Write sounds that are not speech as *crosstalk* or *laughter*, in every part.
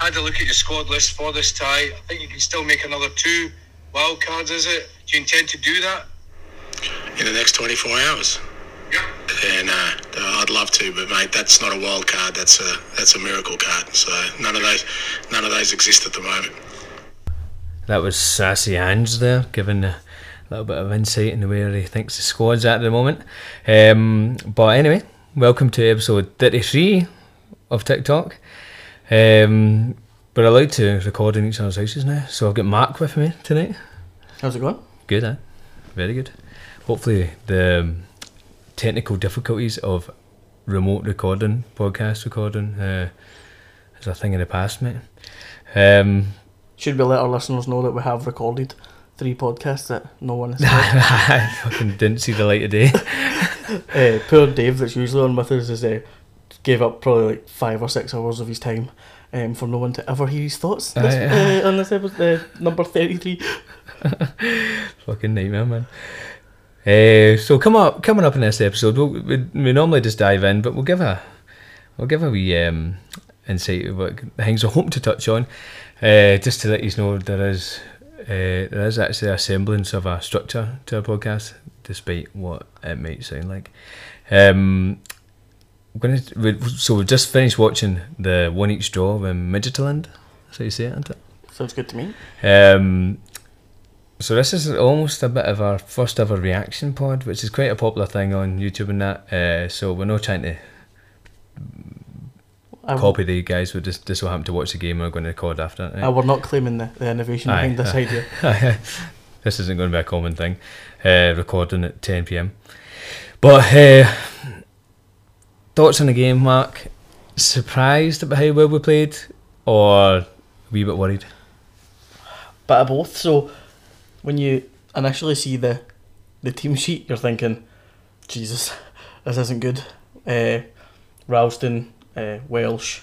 had a look at your squad list for this tie. I think you can still make another two wild cards, is it? Do you intend to do that? in the next 24 hours. Yeah. And uh, I'd love to, but mate, that's not a wild card. That's a that's a miracle card. So none of those none of those exist at the moment. That was Sassy Ange there, giving a little bit of insight in into where he thinks the squad's at at the moment. Um, but anyway, welcome to episode 33 of TikTok. Um, we're allowed to record in each other's houses now, so I've got Mark with me tonight. How's it going? Good, eh? Very good. Hopefully, the um, technical difficulties of remote recording, podcast recording, uh, is a thing in the past, mate. Um, Should we let our listeners know that we have recorded three podcasts that no one has *laughs* heard? I fucking didn't see the light of day. uh, *laughs* poor Dave, that's usually on with us, is uh, gave up probably like five or six hours of his time um, for no one to ever hear his thoughts this, uh, on this episode, uh, number 33. *laughs* Fucking nightmare, man. Uh, so come up, coming up in this episode, we'll, we, we normally just dive in, but we'll give a we'll give a wee um, insight of what things I hope to touch on, uh, just to let you know there is uh, there is actually a semblance of a structure to our podcast, despite what it might sound like. Um, we're gonna we, so we've just finished watching the one each draw in Midgetland. That's how you say it, isn't it? Sounds good to me. Um, so this is almost a bit of our first ever reaction pod, which is quite a popular thing on YouTube and that. Uh, so we're not trying to I, copy the guys. We just just so happen to watch the game and we're going to record after. I, we're not claiming the, the innovation behind this idea. *laughs* this isn't going to be a common thing. Uh, recording at 10 p.m. But uh, thoughts on the game, Mark? Surprised about how well we played, or a wee bit worried? Bit of both. So when you initially see the the team sheet, you're thinking, Jesus, this isn't good. Uh, Ralston, uh, Welsh,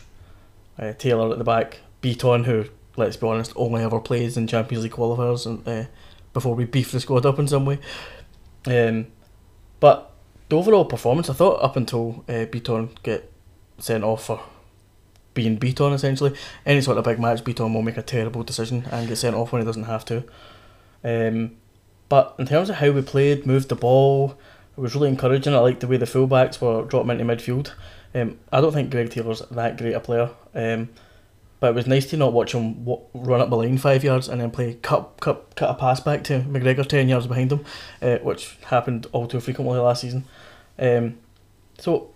uh, Taylor at the back, Bitton, who, let's be honest, only ever plays in Champions League qualifiers and uh, before we beef the squad up in some way. Um, but the overall performance, I thought up until uh, Bitton get sent off for being Bitton essentially, any sort of big match, Bitton will make a terrible decision and get sent off when he doesn't have to. Um, but in terms of how we played, moved the ball, it was really encouraging. I liked the way the fullbacks were dropping into midfield. Um, I don't think Greg Taylor's that great a player, um, but it was nice to not watch him wa- run up the line five yards and then play cut cut cut a pass back to McGregor ten yards behind him, uh, which happened all too frequently last season. Um, so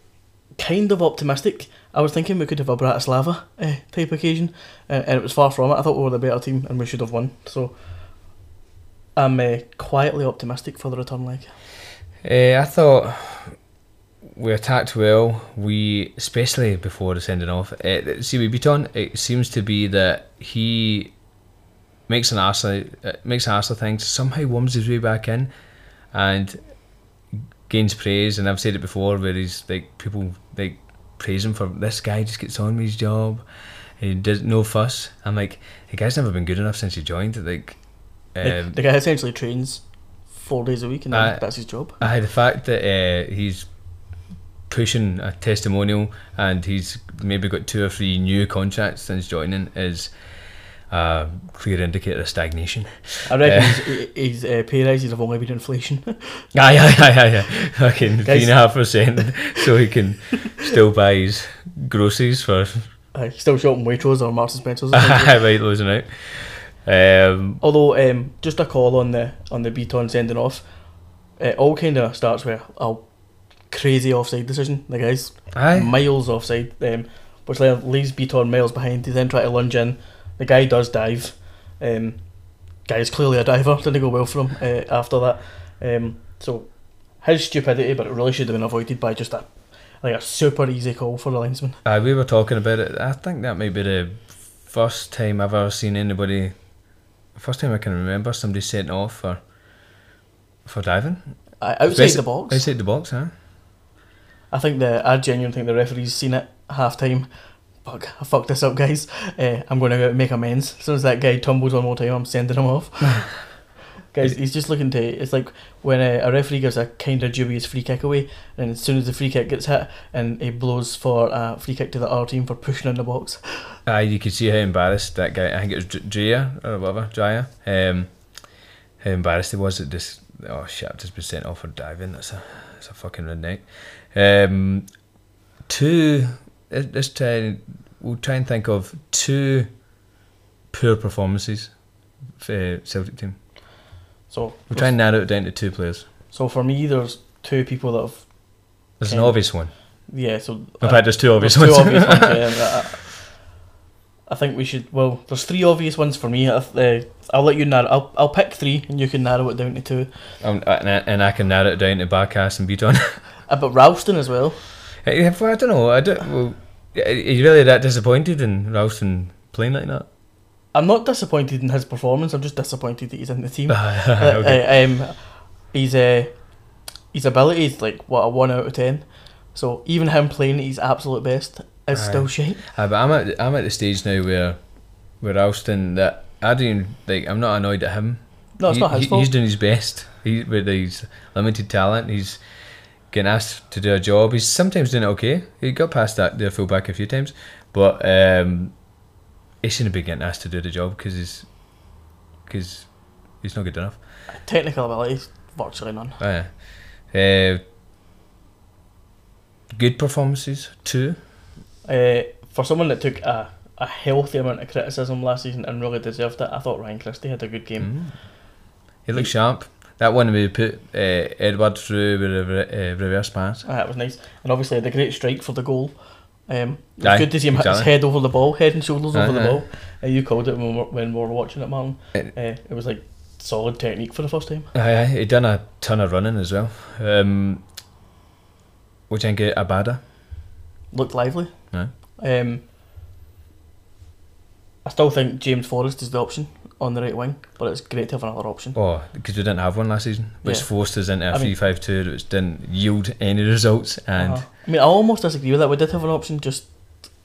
kind of optimistic. I was thinking we could have a Bratislava uh, type occasion, uh, and it was far from it. I thought we were the better team and we should have won. So I'm uh, quietly optimistic for the return leg. Uh, I thought we attacked well. We, especially before the sending off, uh, see with Bitton, it seems to be that he makes an arse, uh, makes an arse of things, somehow warms his way back in, and gains praise. And I've said it before, where he's like people like praise him for this guy just gets on with his job. He does no fuss. I'm like, the guy's never been good enough since he joined. Like, The, um, the guy essentially trains four days a week, and Aye. that's his job. Aye, the fact that uh, he's pushing a testimonial and he's maybe got two or three new contracts since joining is a clear indicator of stagnation. I reckon Uh, his, his uh, pay rises have only been inflation. *laughs* Aye, aye, aye, aye, aye. Fucking three and a half percent, so he can still buy his groceries for Aye, still shopping Waitrose or Marks and Spencer's. *laughs* right losing out. Um, Although, um, just a call on the on the Bitton sending off. It all kind of starts with a crazy offside decision. The guy's aye, miles offside, um, which leaves Bitton miles behind. He then try to lunge in. The guy does dive. Um, guy's clearly a diver. *laughs* Didn't go well for him uh, after that. Um, so his stupidity, but it really should have been avoided by just a like a super easy call for the linesman. aye, we were talking about it. I think that may be the first time I've ever seen anybody. First time I can remember somebody sent off for for diving. Uh, outside Basi- the box, Outside the box, huh? I think the I genuinely think the referee's seen it half time. Fuck, I fucked this up, guys. Uh, I'm going to make amends. As soon as that guy tumbles one more time, I'm sending him off. *laughs* Guys, he's just looking to. It's like when a, a referee gives a kind of dubious free kick away, and as soon as the free kick gets hit, and he blows for a free kick to the other team for pushing in the box. Aye, you could see how embarrassed that guy. I think it was Jaya or whatever, Jaya. Um, how embarrassed he was at this. Oh shit! I've just been sent off for diving. That's a that's a fucking redneck. Um, two. uh, Let's try. We'll try and think of two poor performances for Celtic team. So, We'll try and narrow it down to two players. so for me, there's two people that have. There's an obvious one. Yeah, so. In uh, fact, there's two obvious there's ones. two obvious ones. *laughs* Yeah, I, think we should. Well, there's three obvious ones for me. Uh, I'll let you narrow. I'll, I'll pick three, and you can narrow it down to two. um, and, I, and I can narrow it down to Barkas and Bitton. *laughs* Uh, but Ralston as well. I I don't know. I don't. Well, are you really that disappointed in Ralston playing like that? I'm not disappointed in his performance. I'm just disappointed that he's in the team. *laughs* *laughs* okay. Uh, um, his uh, his ability is like what a one out of ten. So even him playing at his absolute best is still shite. Aye, but I'm at I'm at the stage now where where Ralston that I don't like I'm not annoyed at him. No, it's He- not his he- fault. He's doing his best. He with his limited talent. He's getting asked to do a job. He's sometimes doing it okay. He got past that the fullback a few times, but um, he shouldn't be getting asked to do the job because he's because he's not good enough. Technical ability, virtually none. Uh, uh, good performances too. Uh, for someone that took a, a healthy amount of criticism last season and really deserved it, I thought Ryan Christie had a good game. Mm. He looked sharp. That one we put uh, Edouard through with a re- uh, reverse pass. Ah, that was nice. And obviously had a great strike for the goal. Um, it was Aye, good to see him hit his head over the ball, head and shoulders over the Aye, aye. ball. Uh, you called it when we, were, when we were watching it, Martin. Uh, Uh, it was like solid technique for the first time. Aye, aye, he done a ton of running as well. Um, which I think Abada. Looked lively. Aye. Um, I still think James Forrest is the option on the right wing, but it's great to have another option. Oh, because we didn't have one last season, which Yeah. forced us into a I mean- three-five-two, which didn't yield any results. And Uh-huh. I mean, I almost disagree with that. We did have an option, just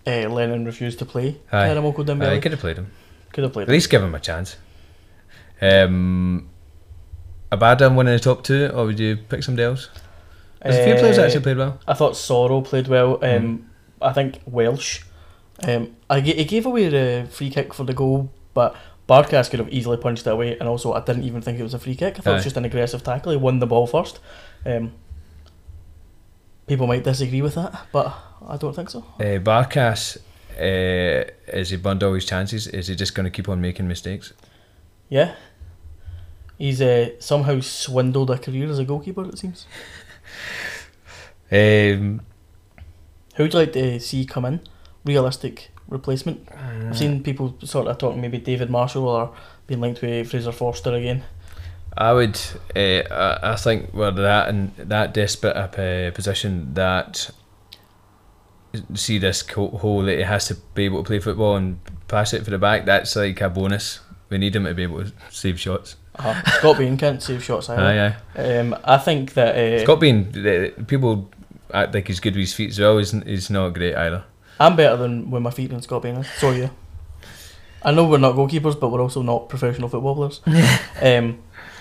uh, Lennon refused to play. Aye. I could have played him. Could have played. At least give him a chance. Um, Abada winning the top two, or would you pick somebody else? There's a few players that Uh, actually played well. I thought Soro played well. Um, Hmm. I think Welsh. Um, I he gave away the free kick for the goal, but Barkas could have easily punched it away. And also, I didn't even think it was a free kick. I thought it was just an aggressive tackle. He won the ball first. Um, people might disagree with that, but I don't think so. Uh, Barkas, uh, is he burned all his chances? Is he just going to keep on making mistakes? Yeah. He's uh, somehow swindled a career as a goalkeeper, it seems. *laughs* Um, Who would you like to see come in? Realistic replacement? I've seen people sort of talking maybe David Marshall or being linked with Fraser Forster again. I would. Uh, I, I think we're that in that desperate a uh, position that see this whole that he has to be able to play football and pass it for the back. That's like a bonus. We need him to be able to save shots. Uh-huh. Scott Bain can't save shots *laughs* either. Aye, aye. Um, I think that uh, Scott Bain, people act like he's good with his feet as well. He's, he's not great either. I'm better than with my feet than Scott Bain is. So are you. I know we're not goalkeepers, but we're also not professional football players. *laughs* um,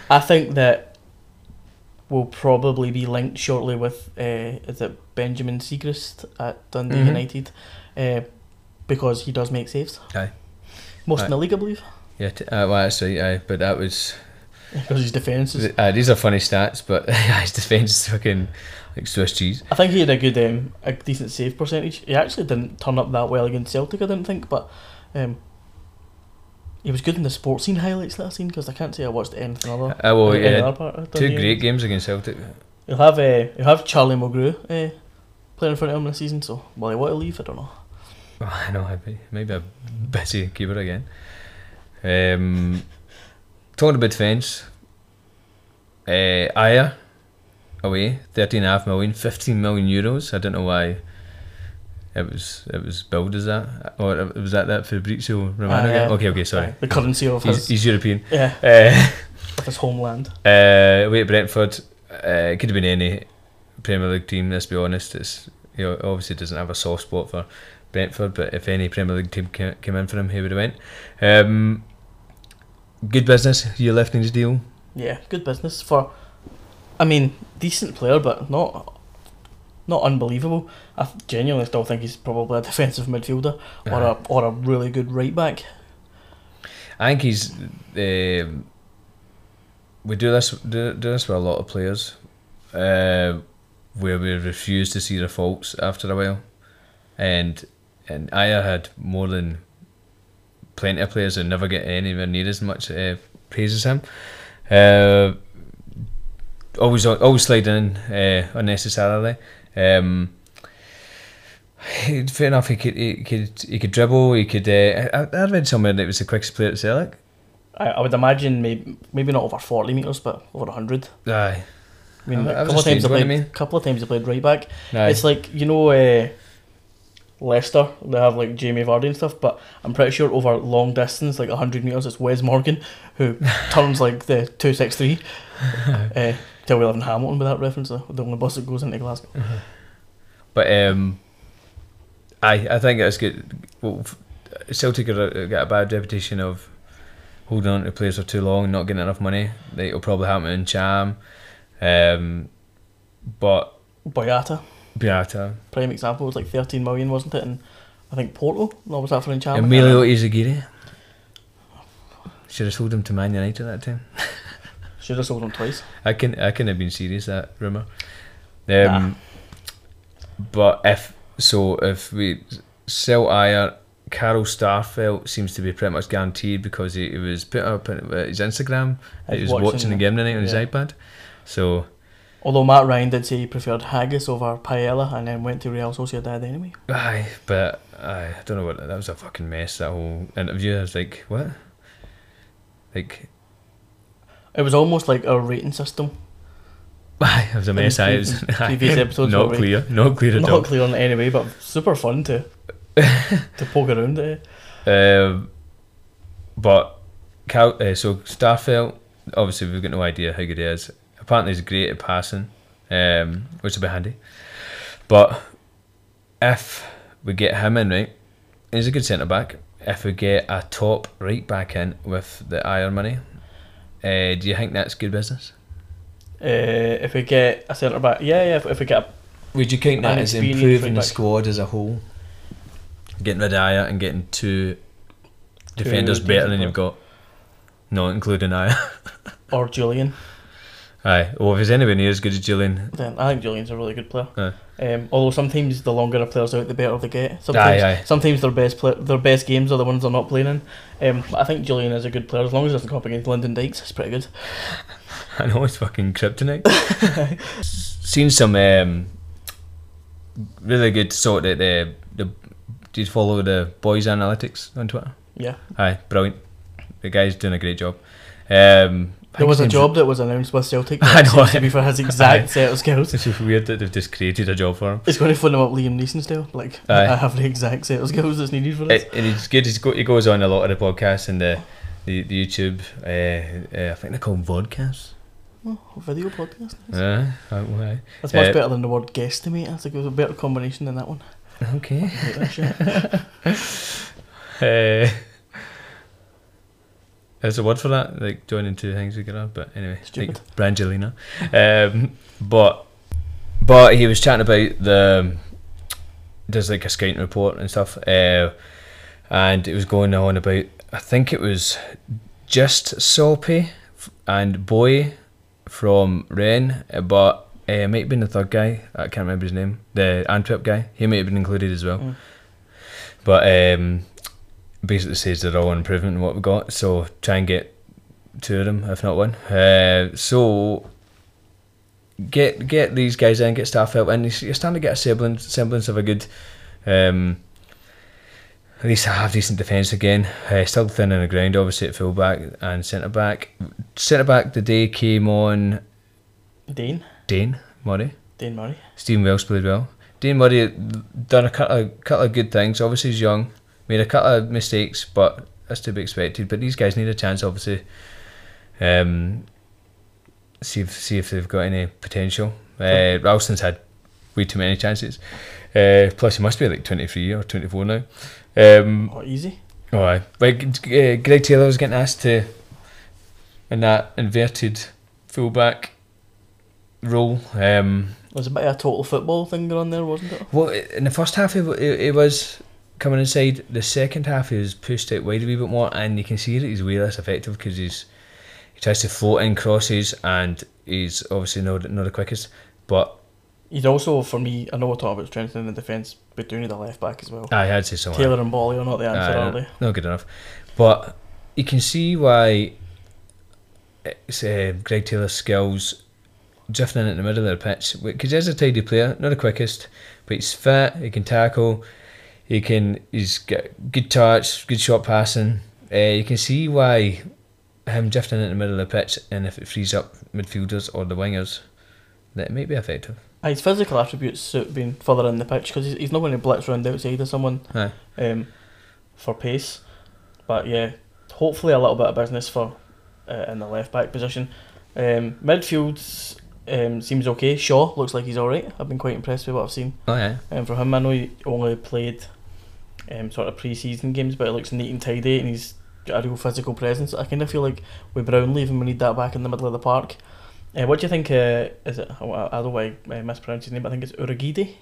I think that we'll probably be linked shortly with uh, is it Benjamin Siegrist at Dundee Mhm. United, uh, because he does make saves. Aye. Most Aye. in the league, I believe, Yeah, t- uh, well, that's right. Aye, but that was. *laughs* because his defence is. Uh, these are funny stats, but *laughs* his defence is fucking like Swiss cheese. I think he had a good, um, a decent save percentage. He actually didn't turn up that well against Celtic, I didn't think, but um, he was good in the Sportscene highlights that I've seen because I can't say I watched anything other. Uh, well, any yeah, other two great games against Celtic. You'll have uh, you'll have Charlie Mulgrew uh, playing in front of him this season. So will he want to leave? I don't know. Oh, *laughs* I know, I'd be maybe a busy keeper again. Um, talking about defence, uh, Ajer away, thirteen and a half million, 15 million euros. I don't know why it was it was billed as that, or was that that Fabrizio Romano? Again? aye. okay, okay, sorry. The currency of He's, his he's European. yeah Uh, of his homeland. uh, away at Brentford, uh, it could have been any Premier League team. Let's be honest. It's he obviously doesn't have a soft spot for Brentford, but if any Premier League team ca- came in for him, he would have went. Um, good business. You left in his deal. Yeah, good business for. I mean, decent player, but not not unbelievable. I genuinely still think he's probably a *laughs* defensive midfielder or a or a really good right back. I think he's. Um, we do this do, do this with a lot of players, uh, where we refuse to see their faults after a while, and and Ajer had more than plenty of players that never get anywhere near as much uh, praise as him. Always always sliding in uh, unnecessarily. Um, fair enough. He could he could he could dribble. He could. Uh, I, I read somewhere that he was the quickest player at Celtic. I, I would imagine maybe maybe not over forty meters, but over hundred. Aye. I mean, a couple of times I what I played. mean. couple of times I played right back. Aye. It's like you know, uh, Leicester. They have like Jamie Vardy and stuff, but I'm pretty sure over long distance, like hundred meters, it's Wes Morgan who *laughs* turns like the two six three. *laughs* Uh, Till we live in Hamilton with that reference, the, the only bus that goes into Glasgow. But um, I I think it's good. Well, Celtic are, got a bad reputation of holding on to players for too long, not getting enough money. It'll probably happen in Cham. Um, but Boyata, Beata, prime example, was like 13 million, wasn't it? And I think Porto, what was that for in Cham? Emilio Izaguirre. Should have sold him to Man United at that time. *laughs* Should have sold him twice. I can I can have been serious that rumor. Um, Nah. but if so, if we sell Ajer, Carl Starfelt seems to be pretty much guaranteed because he, he was put up on uh, his Instagram. He was watching, watching the game tonight on his iPad. So Although Matt Ryan did say he preferred Haggis over Paella and then went to Real Sociedad anyway. aye, but aye, I don't know what that was a fucking mess. That whole interview. I was like, what? Like, It was almost like a rating system. it was a mess. Aye, it was previous- *laughs* episodes not were clear, not clear at all. Not clear on it anyway, but super fun to *laughs* to poke around it. Um, but Cal, uh, so Starfelt, obviously we've got no idea how good he is. Apparently he's great at passing, um, which will be handy. But if we get him in right, he's a good centre back. If we get a top right back in with the Ajer money, uh, do you think that's good business? Uh, if we get a centre back, yeah, yeah. If, if we get a Would you count that as improving the squad as a whole? Getting rid of Ajer and getting two defenders better than you've got, not including Ajer. *laughs* or Jullien, Aye. Well, if he's anywhere near as good as Jullien, then I think Jullien's a really good player. Aye. Um, although sometimes the longer a player's out, the better they get. Sometimes, Aye, aye. sometimes their best play, their best games are the ones they're not playing in. Um, I think Jullien is a good player as long as he doesn't come up against Lyndon Dykes. It's pretty good. *laughs* I know it's fucking kryptonite. *laughs* Seen some um, really good sort of the the. Do you follow the boys analytics on Twitter? Yeah, Aye, brilliant. The guy's doing a great job. Um, there was a job that was announced with Celtic. *laughs* I know. seems to be for his *laughs* exact set of skills. It's just weird that they've just created a job for him. It's going to phone him up Liam Neeson style. Like *laughs* Aye. I have the exact set of skills that's needed for this. It, and it's good. He's go, he goes on a lot of the podcasts and the the, the YouTube. Uh, uh, I think they call them vodcasts. Oh, video podcast. Uh, why? That's much Uh, better than the word guesstimate. I think it was a better combination than that one. Okay. I hate that shit. Uh, there's a word for that, like joining two things together. But anyway, Stupid. like Brangelina. Um, but but he was chatting about the there's like a scouting report and stuff, uh, and it was going on about I think it was just Soppy and Boy from Ren, but uh, it might have been the third guy. I can't remember his name. The Antwerp guy. He might have been included as well. Mm. But um, basically says they're all improvement in what we've got. So try and get two of them, if not one. Uh, so get get these guys in, get staff help, and you're starting to get a semblance semblance of a good. Um, at least have decent defence again. Uh, still thin on the ground, obviously at full back and centre back. Centre back today came on Dane, Dane Murray. Dane Murray. Stephen Welsh played well. Dane Murray done a couple of, couple of good things. Obviously, he's young, made a couple of mistakes, but that's to be expected. But these guys need a chance, obviously. Um, see if see if they've got any potential. Uh, Ralston's had way too many chances. Uh, plus, he must be like twenty three or twenty four now. Um, Oh, easy. Oh, aye. Like, uh, Greg Taylor was getting asked to in that inverted fullback role. Um, There's a bit of a total football thing going on there, wasn't it? well, in the first half, it, it, it was coming inside. The second half, was pushed out wide a wee bit more, and you can see that he's way less effective because he's he tries to float in crosses, and he's obviously not not the quickest. But He'd also, for me, I know we're talking about strengthening the defence, but doing the left back as well. I had to say something. Taylor and Boli are not the answer, Aye, are they? Not good enough. But you can see why it's, uh, Greg Taylor's skills drifting in at the middle of the pitch because he's a tidy player, not the quickest, but he's fit. He can tackle. He can. He's got good touch, good shot passing. Uh, you can see why him drifting in the middle of the pitch, and if it frees up midfielders or the wingers, that it might be effective. Aye, His physical attributes suit being further in the pitch because he's, he's not going to blitz around outside of someone um, for pace. But yeah, hopefully a little bit of business for uh, in the left back position. Um, midfield um, seems okay. Shaw looks like he's alright. I've been quite impressed with what I've seen Oh yeah. um, from him. I know he only played um, sort of pre season games, but it looks neat and tidy and he's got a real physical presence. I kind of feel like with Brown leaving, we need that back in the middle of the park. Uh, what do you think? Uh, is it? I I don't know why I mispronounce his name, but I think it's Urhoghide.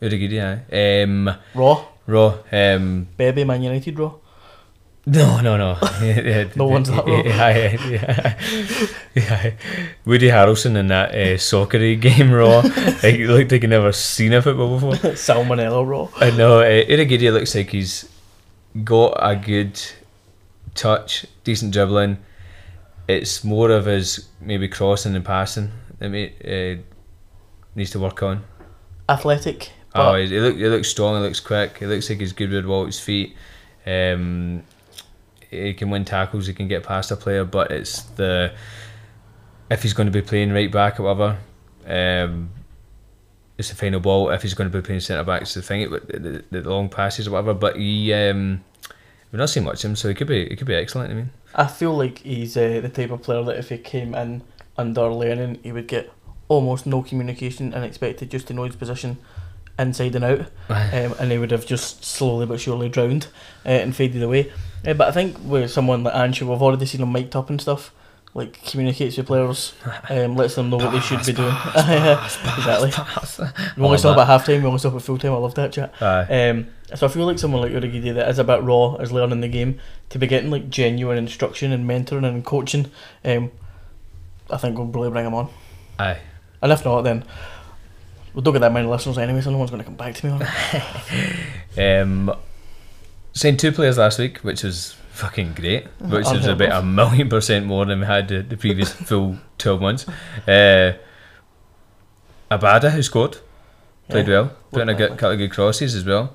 Urhoghide, aye. Um, Raw. Raw. Um, Baby Man United Raw. No, no, no. *laughs* No one's that wrong. Yeah, yeah, yeah. Woody Harrelson in that uh, soccery *laughs* game Raw. like, looked like he'd never seen a football before. *laughs* Salmonella Raw. I know. Uh, Urhoghide looks like he's got a good touch, decent dribbling. It's more of his maybe crossing and passing that may, uh, needs to work on. Athletic. Oh, he, he, look, he looks strong. He looks quick. He looks like he's good with the ball at his feet. Um, he can win tackles. He can get past a player, but it's the if he's going to be playing right back or whatever. Um, it's the final ball. If he's going to be playing centre back, it's the thing. It, the, the, the long passes or whatever. But he, um, we've not seen much of him, so he could be he could be excellent. I mean, I feel like he's uh, the type of player that if he came in under Lennon, he would get almost no communication and expected just to know his position inside and out. *laughs* um, and he would have just slowly but surely drowned uh, and faded away. Uh, but I think with someone like Ancho, we've already seen him mic'd up and stuff. Like communicates with players, *laughs* um, lets them know what they should be doing. *laughs* exactly. We only stop at half time. We only stop at full time. I love that chat. Um, so I feel like someone like Urhoghide that is a bit raw is learning the game to be getting like genuine instruction and mentoring and coaching. Um, I think we'll really bring him on. aye. And if not, then we don't get that many listeners anyway, so no one's going to come back to me on it. *laughs* Um, signed two players last week, which was fucking great. Which was Unheard about a million percent more than we had the, the previous *laughs* full twelve months. Uh, Abada, who scored, played Yeah, well, put in a good, couple of good crosses as well.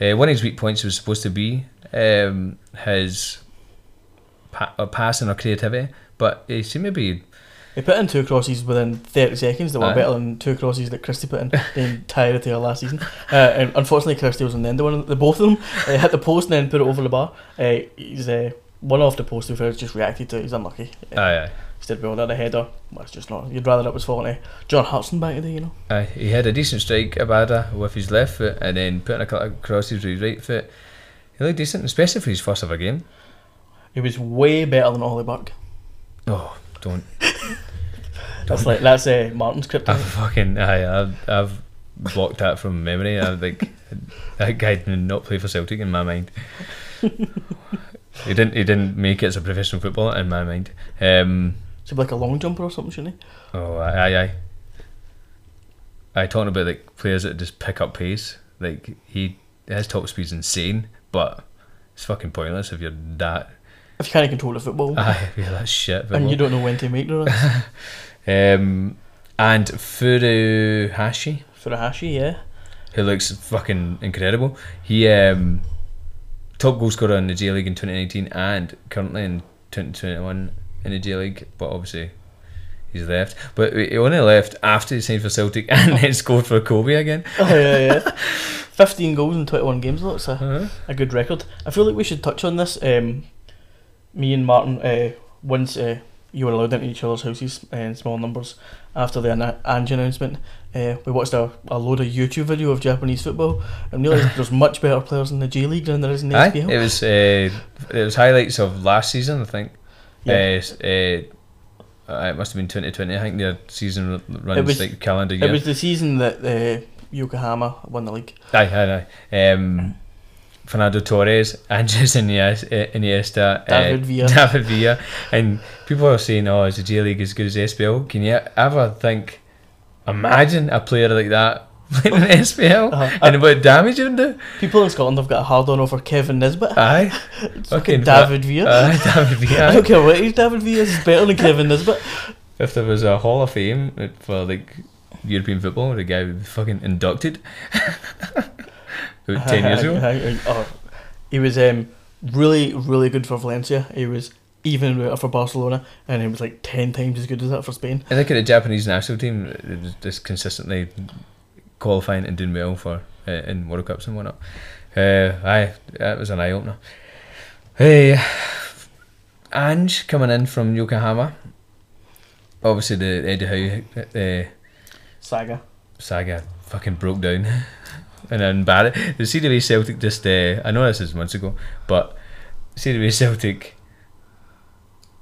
Uh, one of his weak points was supposed to be um, his pa- uh, passing or creativity, but he seemed to be He put in two crosses within 30 seconds that were Aye. better than two crosses that Christie put in the entirety of last season. Uh, and unfortunately, Christie was on the end of one of the both of them. Uh, hit the post and then put it over the bar. Uh, he's uh, one off the post, fair, just reacted to it. He's unlucky. Uh, aye, aye. He did well. Had a header. Well, it's just not. You'd rather it was falling to John Hudson back today, you know. Aye, he had a decent strike, Abada, with his left foot, and then putting a couple of crosses with his right foot. He looked decent, especially for his first ever game. He was way better than Ollie Burke. Oh, don't. That's like that's uh, Martin's I fucking I I've, I've blocked that from memory. I like that guy did not play for Celtic in my mind. *laughs* he didn't. He didn't make it as a professional footballer in my mind. Um, Should be like a long jumper or something, shouldn't he? oh, aye, aye, aye. I talking about like players that just pick up pace. Like he his top speed's insane, but it's fucking pointless if you're that. If you can't control the football *laughs* Aye, yeah, that's shit. and you don't know when to make the runs. *laughs* Um, and Furuhashi. Furuhashi, yeah. who looks fucking incredible. He um, top goal scorer in the J League in 2019 and currently in 2021 in the J League, but obviously he's left. But he only left after he signed for Celtic *laughs* and then scored for Kobe again. Oh, yeah, yeah. 15 goals in 21 games. It's a, Uh-huh. a good record. I feel like we should touch on this. Um, me and Martin, uh, once uh, you were allowed into each other's houses uh, in small numbers after the Ange announcement, uh, we watched a, a load of YouTube video of Japanese football and realised *laughs* there's much better players in the J League than there is in the Aye, SPL. it was uh, it was highlights of last season, I think. Uh, Yeah. uh, uh, it must have been 2020. I think their season runs was- like calendar year. It was the season that uh, Yokohama won the league. Aye, aye, aye. Um, *clears throat* Fernando Torres, *laughs* Andres Iniesta, uh, David uh, Villa. *laughs* David Villa, and people are saying, "Oh, is the J League as good as the SPL?" Can you ever think? Imagine a player like that *laughs* playing in the SPL Uh-huh. and what damage it would do. People in Scotland have got a hard on over Kevin Nisbet. Aye, Fucking David Villa. Aye, David Villa. I don't care what age David Villa is better than Kevin Nisbet. If there was a Hall of Fame for like European football, the guy would be fucking inducted. Ten years *laughs* ago. oh, he was um, really, really good for Valencia. He was even better for Barcelona, and he was like ten times as good as that for Spain. I think at the Japanese national team, just consistently qualifying and doing well for uh, in World Cups and whatnot. Uh, aye, that was an eye opener. Hey, Ange coming in from Yokohama. Obviously, the Eddie Howe uh, Saga. saga fucking broke down. And then Barrett, the CWA Celtic just, uh, I know this is months ago, but CWA Celtic,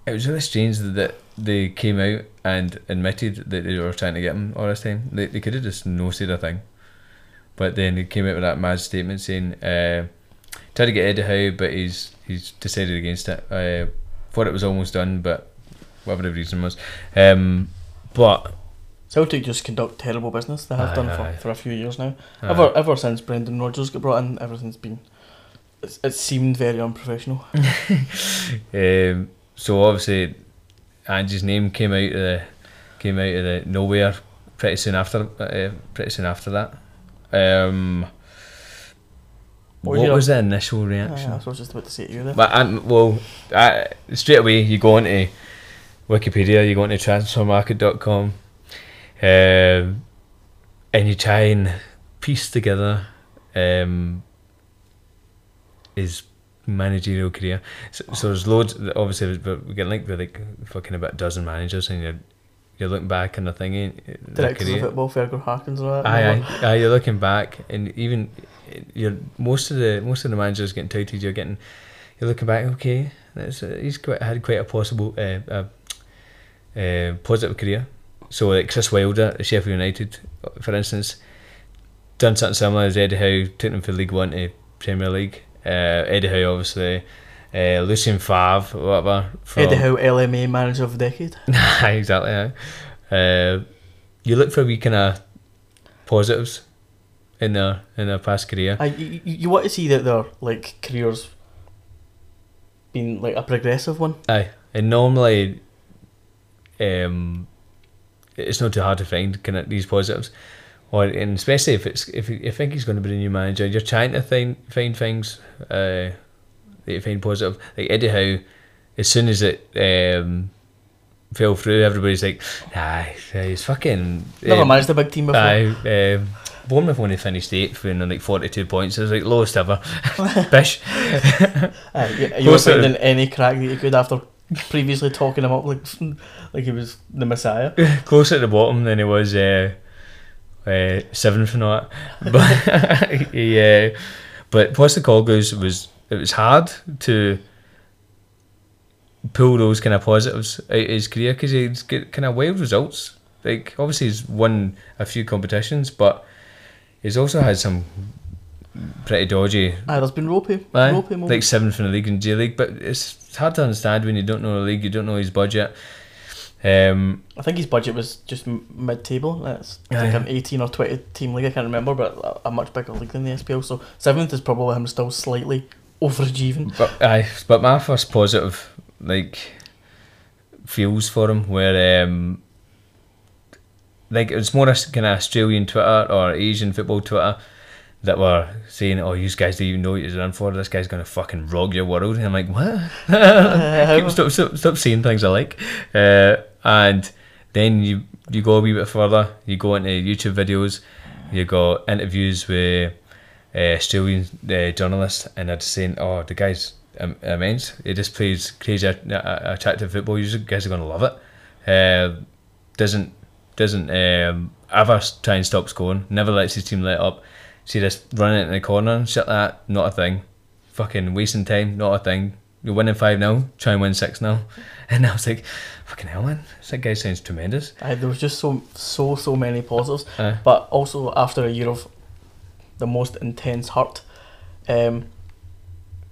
it was really strange that they came out and admitted that they were trying to get him all this time. They, they could have just no said a thing. But then they came out with that mad statement saying, uh, tried to get Eddie Howe, but he's he's decided against it. Uh, thought it was almost done, but whatever the reason was. Um, but Celtic just conduct terrible business. They have Aye, done aye. for, for a few years now. Aye. Ever ever since Brendan Rodgers got brought in, everything's been. It's, it seemed very unprofessional. *laughs* Um, so obviously, Ange's name came out of the came out of the nowhere pretty soon after. Uh, pretty soon after that. Um, What what was the initial reaction? that's I was just about to say to you there. But um, well, I, straight away you go into Wikipedia, you go into transfermarkt.com, um, and you try and piece together um, his managerial career. So, so there's loads. Obviously, we're we're getting like the like fucking about a dozen managers, and you're you're looking back and the thingy. their Directors of football, Fergal Harkins all that. Aye, aye, aye. You're looking back, and even you're most of the most of the managers getting touted. You're getting, you're looking back. Okay, that's uh, he's quite had quite a possible, uh, uh, positive career. So like Chris Wilder at Sheffield United, for instance, done something similar as Eddie Howe, took them from League One to Premier League. Uh, Eddie Howe, obviously, uh, Lucien Favre, whatever. From, Eddie Howe, LMA Manager of the Decade. *laughs* Exactly. Aye. Uh, you look for a wee kind of positives in their in their past career. You, you, you want to see that their like careers been like a progressive one. Aye, and normally, um, it's not too hard to find kind of these positives, or and especially if it's if you, think he's going to be the new manager, you're trying to find find things uh, that you find positive. Like Eddie Howe, as soon as it um, fell through, everybody's like, "Ah, he's fucking." Never um, managed a big team before. Aye, um, Bournemouth only finished eighth with like forty two points. It was like lowest ever. *laughs* Bish. *laughs* Aye, you, you were finding any crack that you could after previously talking him up like *laughs* like he was the messiah. *laughs* closer at the bottom than he was uh, uh, seventh and all that. But *laughs* he, uh, but Postecoglou's was it was hard to pull those kind of positives out of his career because he's got kind of wild results. Like obviously he's won a few competitions, but he's also had some pretty dodgy Aye, there's been ropey, Aye, ropey like seventh in the league and J League, but it's it's hard to understand when you don't know the league, you don't know his budget. Um, I think his budget was just m- mid-table. That's like an 18 or 20 team league. I can't remember, but a, a much bigger league than the SPL. So seventh is probably him still slightly overachieving. but aye, but my first positive like feels for him where um, like it was more a kind of Australian Twitter or Asian football Twitter that were saying, "Oh, you guys don't even know what you're in for. This guy's gonna fucking rock your world." And I'm like, "What? *laughs* Stop, stop, stop saying things I like." Uh, and then you you go a wee bit further. You go into YouTube videos. You got interviews with uh, Australian uh, journalists, and they're just saying, "Oh, the guy's im- immense. He just plays crazy, attractive football. You guys are gonna love it." Uh, doesn't doesn't um, ever try and stop scoring. Never lets his team let up. See this running it in the corner and shit like that. Not a thing. Fucking wasting time. Not a thing. you're winning five 0 try and win six 0 *laughs* and I was like, fucking hell, man, that guy sounds tremendous. I, there was just so so so many positives, Aye. but also after a year of the most intense hurt, um,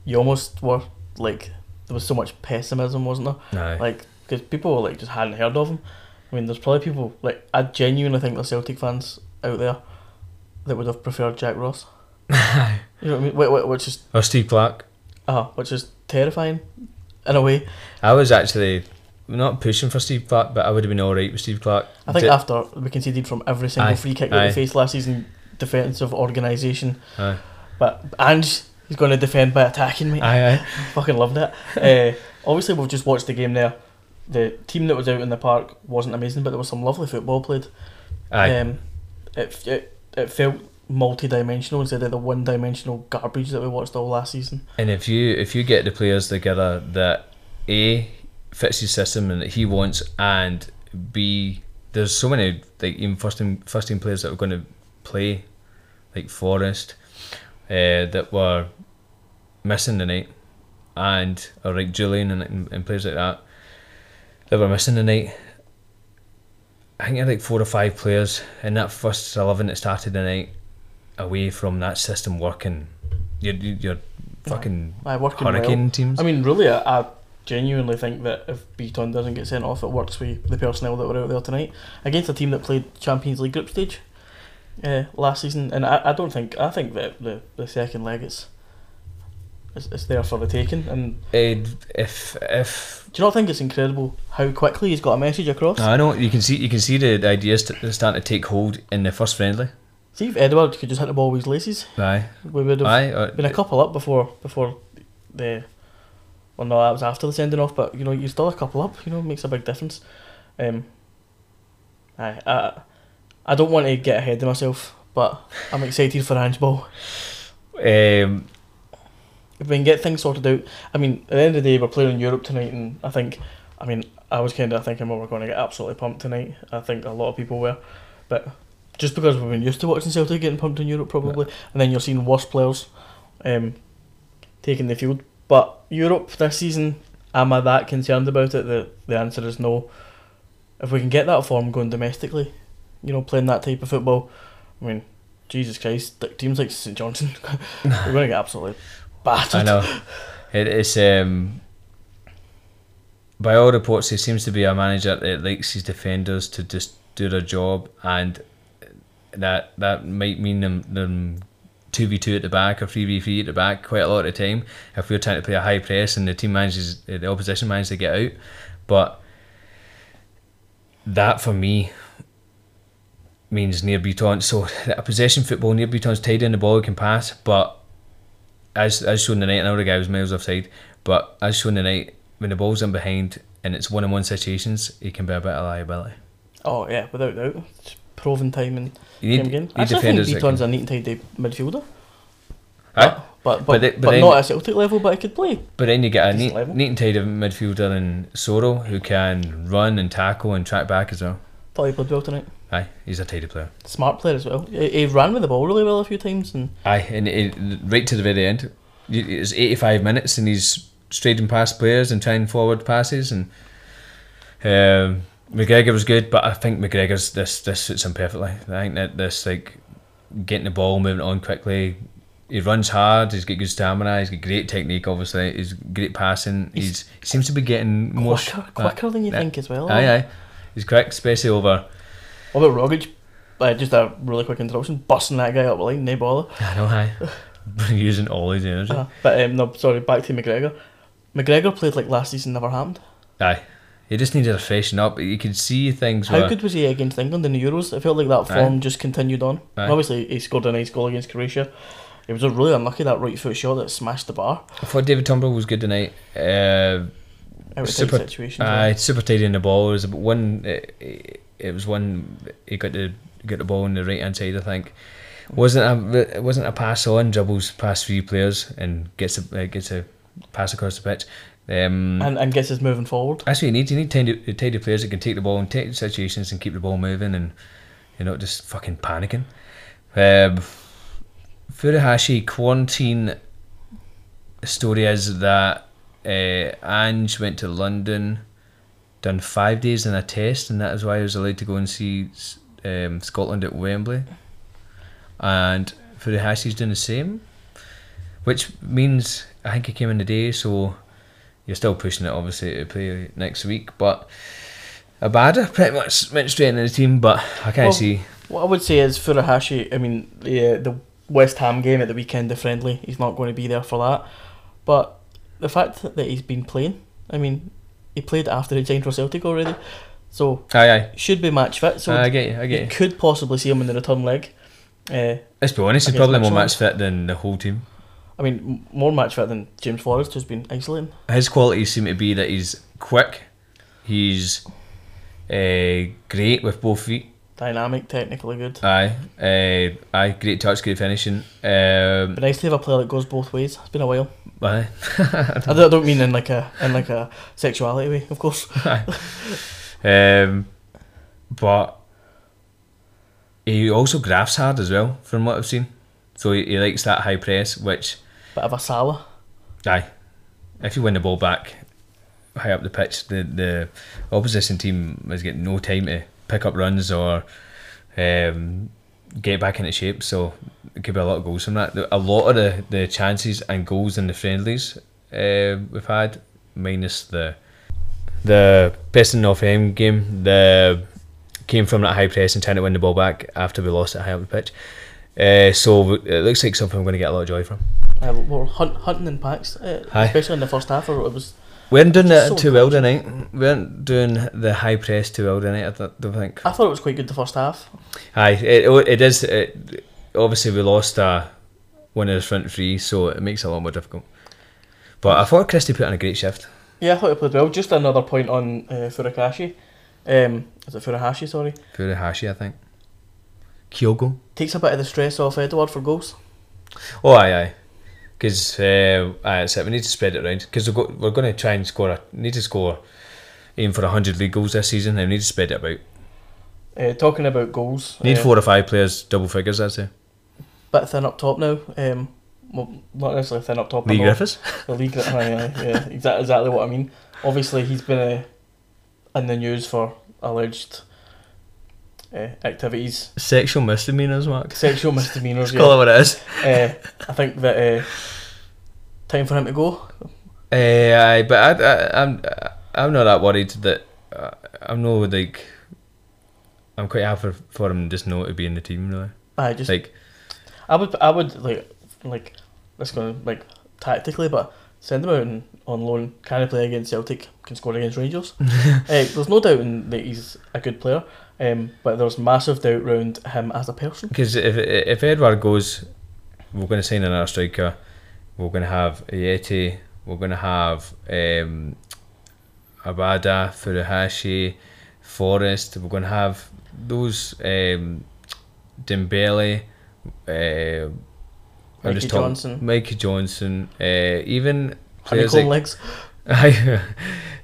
you almost were like there was so much pessimism, wasn't there? Aye. Like because people like just hadn't heard of him. I mean, there's probably people like I genuinely think there's Celtic fans out there that would have preferred Jack Ross. *laughs* you know what I mean? Wh- wh- Which is or Steve Clarke. uh, which is terrifying, in a way. I was actually not pushing for Steve Clarke, but I would have been all right with Steve Clarke. I think Di- after we conceded from every single Aye, free kick that aye. we faced last season, defensive organisation. But Ange is going to defend by attacking me. aye, aye. *laughs* Fucking loved it. uh, obviously, we've just watched the game there. The team that was out in the park wasn't amazing, but there was some lovely football played. aye. Um, it, it it felt multi-dimensional instead of the one-dimensional garbage that we watched all last season. And if you if you get the players together that A fits his system and that he wants, and B there's so many like even first team first team players that were going to play, like Forrest, uh, that were missing tonight, and or like Jullien and, and, players like that that were missing tonight. I think I had like four or five players in that first eleven that started tonight away from that system working. You're, you're fucking I working hurricane well. teams. I mean, really, I, I genuinely think that if Bitton doesn't get sent off, it works with the personnel that were out there tonight against a team that played Champions League group stage uh, last season. And I, I don't think I think that the, the second leg is, is is there for the taking. And if if do you not think it's incredible how quickly he's got a message across? I know you can see you can see the, the ideas t- starting to take hold in the first friendly. See if Edouard could just hit the ball with his laces, Aye, we would have aye. uh, been a couple up before before the. Well, no, that was after the sending off, but you know, you're still a couple up. You know, makes a big difference. Um, aye, I, I don't want to get ahead of myself, but I'm excited for Ange Ball. um, If we can get things sorted out, I mean, at the end of the day, we're playing in Europe tonight, and I think, I mean, I was kind of thinking, well, we're going to get absolutely pumped tonight. I think a lot of people were, but just because we've been used to watching Celtic getting pumped in Europe, probably, and then you're seeing worse players, um, taking the field. But Europe this season, am I that concerned about it? The the answer is no. If we can get that form going domestically, you know, playing that type of football, I mean, Jesus Christ, teams like St Johnstone, *laughs* we're going to get absolutely I know it is. Um, by all reports, he seems to be a manager that likes his defenders to just do their job, and that that might mean them them two v two at the back or three v three at the back quite a lot of the time. If we're trying to play a high press and the team manages the opposition manages to get out, but that for me means Nir Bitton. So a possession football Nir Bitton's tidy in the ball, can pass, but as as shown tonight, the guy was miles offside, but as shown tonight, when the ball's in behind and it's one on one situations, he can be a bit of a liability. Oh yeah, without doubt. It's proven time You need, game again. need I still think Bitton's a neat and tidy midfielder. Aye. But but, But but, but then- not at Celtic level, but he could play. But then you get a neat, level. neat and tidy midfielder in Soro who can run and tackle and track back as well. Thought he played well tonight. Aye, he's a tidy player. Smart player as well. He, he ran with the ball really well a few times and Aye, and it, right to the very end, it's eighty-five minutes, and he's striding past players and trying forward passes, and um, McGregor was good, but I think McGregor's this this suits him perfectly. I think that this like getting the ball, moving on quickly. He runs hard. He's got good stamina. He's got great technique. Obviously, he's great passing. He's, he seems to be getting more quicker, quicker than you aye. think as well. Aye, aye. He's quick, especially over. What about Rogic? Uh, just a really quick interruption. Busting that guy up the line, no bother. *laughs* I know, aye. *laughs* Using all his energy. Uh, but um, no, sorry, back to McGregor. McGregor played like last season never happened. Aye. He just needed a freshen up. You could see things. How good was he against England in the Euros? It felt like that Aye. form just continued on. Aye. Obviously, he scored a nice goal against Croatia. It was a really unlucky that right foot shot that smashed the bar. I thought David Turnbull was good tonight. Uh, Super- tight situations. aye, super tidy in the ball. It was one. It, it, it was one. He got the got the ball on the right hand side. I think. wasn't a it wasn't a pass on dribbles past three players and gets a uh, gets a pass across the pitch. Um, and, and gets us moving forward. that's what you need. You need tidy, tidy players that can take the ball and take situations and keep the ball moving and you're not just fucking panicking. Um, Furuhashi quarantine story is that uh, Ange went to London, done five days in a test, and that is why he was allowed to go and see um, Scotland at Wembley. And Furuhashi's doing the same, which means I think he came in the day, so you're still pushing it obviously to play next week. But Abada pretty much went straight into the team, but I can't Well, see. What I would say is Furuhashi. I mean, the the West Ham game at the weekend, the friendly. He's not going to be there for that. But the fact that he's been playing, I mean, he played after he signed for Celtic already, so Aye, aye. should be match fit. So I get you, I get you. could possibly see him in the return leg. Uh, Let's be honest, he's probably more match fit than the whole team. I mean, more match fit than James Forrest, who's been isolating. His qualities seem to be that he's quick, he's uh, great with both feet. Dynamic, technically good. Aye, uh, aye, great touch, great finishing. Um, But nice to have a player that goes both ways. It's been a while. Aye. *laughs* I don't, I don't mean in like a in like a sexuality way, of course. *laughs* um, but he also graphs hard as well, from what I've seen. So he, he likes that high press, which Bit of a Salah. Aye. If you win the ball back high up the pitch, the the opposition team is getting no time to pick up runs or um, get back into shape. So it could be a lot of goals from that. A lot of the, the chances and goals in the friendlies uh, we've had, minus the the Preston North End game, the came from that high press and trying to win the ball back after we lost it high up the pitch. Uh, so it looks like something I'm going to get a lot of joy from. Uh, we're hunt, hunting in packs, uh, especially in the first half. Or it was We weren't doing that So too well tonight. We weren't doing the high press too well tonight. I th- don't think. I thought it was quite good the first half. Aye, it, it is. It, obviously, we lost uh, one of the front three, so it makes it a lot more difficult. But I thought Christie put on a great shift. Yeah, I thought he played well. Just another point on uh, Furukashi. Um, is it Furuhashi? Sorry, Furuhashi, I think. Kyogo. takes a bit of the stress off Edouard for goals. Oh, aye, aye. Because uh, that's it. We need to spread it around. Because we're, go- we're going to try and score. A, need to score, aim for hundred league goals this season, and we need to spread it about. Uh, talking about goals, Need uh, four or five players, double figures. I'd say. bit thin up top now. Um, well, not necessarily thin up top. Leigh but Griffiths. The league, aye, yeah, exactly, exactly what I mean. Obviously, he's been uh, in the news for alleged uh, activities, Sexual misdemeanors, Mark. sexual misdemeanors. Call it what it is. Uh, I think that uh, time for him to go. Aye, but I, I, I'm I'm not that worried that uh, I'm no like I'm quite happy for him just not to be in the team really. I just, Like I would, I would like, like, let's go like tactically, but send him out on, on loan. Can he play against Celtic? Can score against Rangers? uh, *laughs* there's no doubt in that he's a good player. Um, but there's massive doubt around him as a person. because if if Edouard goes, we're going to sign another striker. We're going to have Ajeti. We're going to have um, Abada, Furuhashi, Forrest. We're going to have those um, Dembele. Uh, Mikey talking- Johnston. Mikey Johnston. Uh, even players Honeycomb like legs. *laughs* *laughs*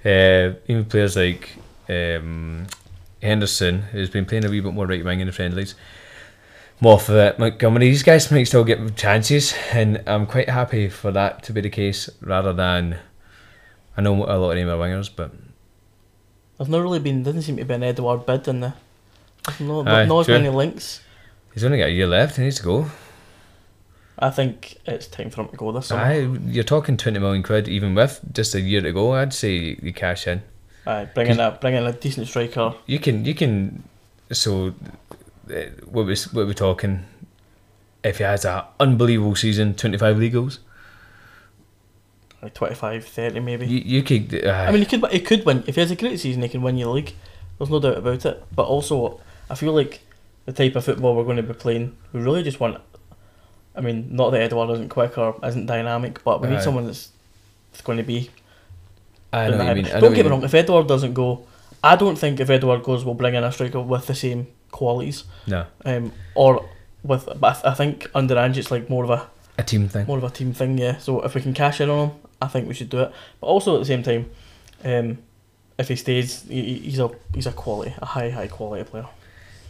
Uh, even players like um, Henderson, who's been playing a wee bit more right wing in the friendlies. Moffat, Montgomery, these guys might still get chances, and I'm quite happy for that to be the case rather than. I know a lot of them are wingers, but There's not really been, doesn't seem to be an Edouard bid in the. There's no, Aye, not as many links. he's only got a year left. He needs to go. I think it's time for him to go this summer. Aye, you're talking 20 million quid, even with just a year to go. I'd say you cash in. Aye, bring in a bring in a decent striker. You can, you can. So, uh, what we what we talking? If he has an unbelievable season, 25 league goals, Like 25, 30 maybe. you, you could. Uh, I mean, he could he could win if he has a great season. He can win your league. There's no doubt about it. But also, I feel like the type of football we're going to be playing, we really just want. I mean, not that Edouard isn't quick or isn't dynamic, but we need someone that's, that's going to be. I know what you mean. I Don't get me wrong. If Edouard doesn't go, I don't think if Edouard goes, we'll bring in a striker with the same qualities. No, Um, or with, but I, think under Ange it's like more of a a team thing. more of a team thing, yeah. So if we can cash in on him, I think we should do it. But also at the same time, um, if he stays, he- he's a he's a quality, a high high quality player.